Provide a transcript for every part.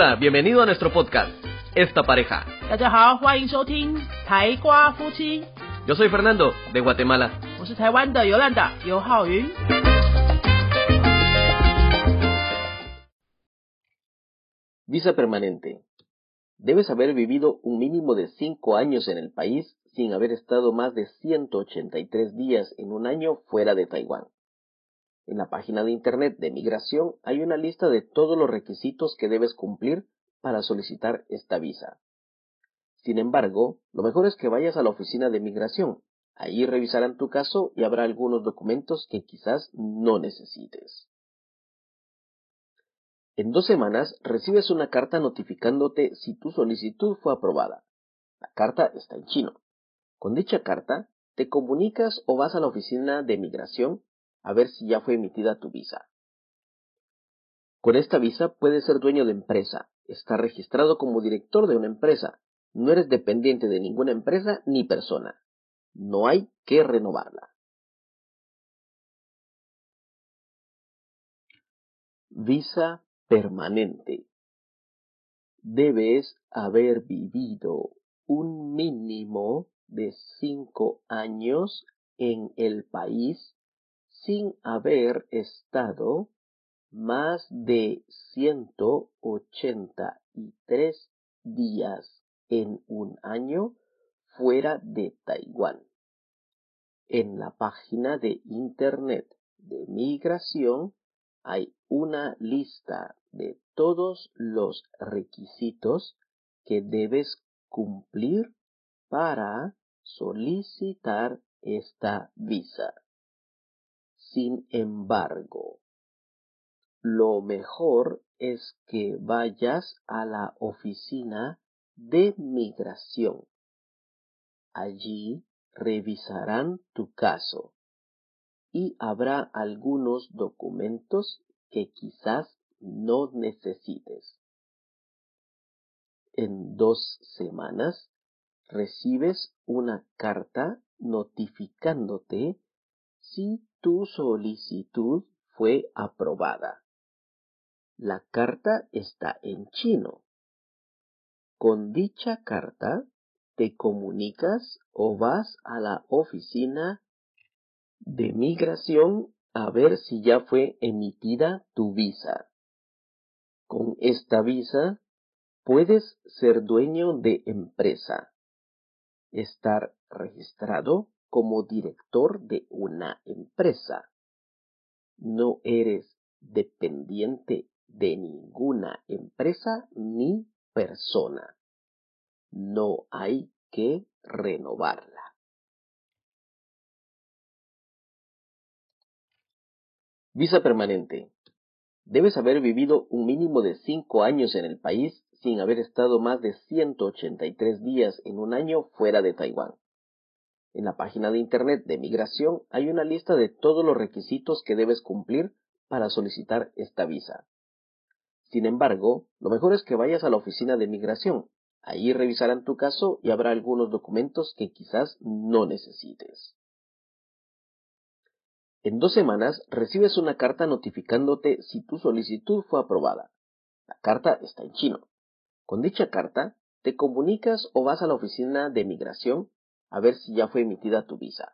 Hola, bienvenido a nuestro podcast, Esta Pareja. Yo soy Fernando, de Guatemala. Visa permanente. Debes haber vivido un mínimo de 5 años en el país sin haber estado más de 183 días en un año fuera de Taiwán. En la página de Internet de Migración hay una lista de todos los requisitos que debes cumplir para solicitar esta visa. Sin embargo, lo mejor es que vayas a la oficina de migración. Allí revisarán tu caso y habrá algunos documentos que quizás no necesites. En dos semanas recibes una carta notificándote si tu solicitud fue aprobada. La carta está en chino. Con dicha carta, te comunicas o vas a la oficina de migración a ver si ya fue emitida tu visa. Con esta visa puedes ser dueño de empresa, estar registrado como director de una empresa, no eres dependiente de ninguna empresa ni persona. No hay que renovarla. Visa permanente. Debes haber vivido un mínimo de cinco años en el país sin haber estado más de 183 días en un año fuera de Taiwán. En la página de Internet de Migración hay una lista de todos los requisitos que debes cumplir para solicitar esta visa. Sin embargo, lo mejor es que vayas a la oficina de migración. Allí revisarán tu caso y habrá algunos documentos que quizás no necesites. En dos semanas recibes una carta notificándote si tu solicitud fue aprobada. La carta está en chino. Con dicha carta te comunicas o vas a la oficina de migración a ver si ya fue emitida tu visa. Con esta visa puedes ser dueño de empresa, estar registrado como director de una empresa. No eres dependiente de ninguna empresa ni persona. No hay que renovarla. Visa permanente. Debes haber vivido un mínimo de 5 años en el país sin haber estado más de 183 días en un año fuera de Taiwán. En la página de Internet de Migración hay una lista de todos los requisitos que debes cumplir para solicitar esta visa. Sin embargo, lo mejor es que vayas a la oficina de migración. Allí revisarán tu caso y habrá algunos documentos que quizás no necesites. En dos semanas recibes una carta notificándote si tu solicitud fue aprobada. La carta está en chino. Con dicha carta, te comunicas o vas a la oficina de migración a ver si ya fue emitida tu visa.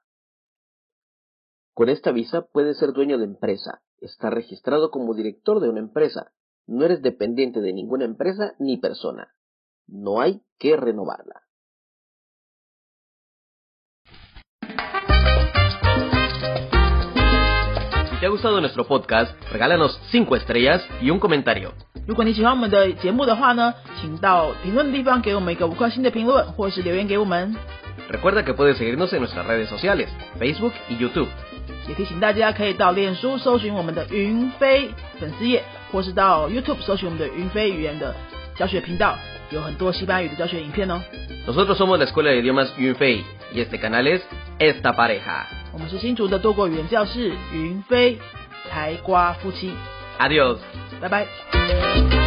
Con esta visa puedes ser dueño de empresa, estar registrado como director de una empresa, no eres dependiente de ninguna empresa ni persona. No hay que renovarla. Si te ha gustado nuestro podcast, regálanos 5 estrellas y un comentario. 如果你喜欢我们的节目的话呢，请到评论地方给我们一个五颗星的评论，或是留言给我们。 Recuerda que puedes seguirnos en nuestras redes sociales, Facebook y YouTube. 也提醒大家可以到脸书搜寻我们的云飞粉丝页，或是到 YouTube 搜寻我们的云飞语言的教学频道，有很多西班牙语的教学影片哦。 Nosotros somos la Escuela de Idiomas Yunfei y este canal es Esta Pareja. 我们是新竹的多国语言教室云飞台瓜夫妻， Adiós. 拜拜。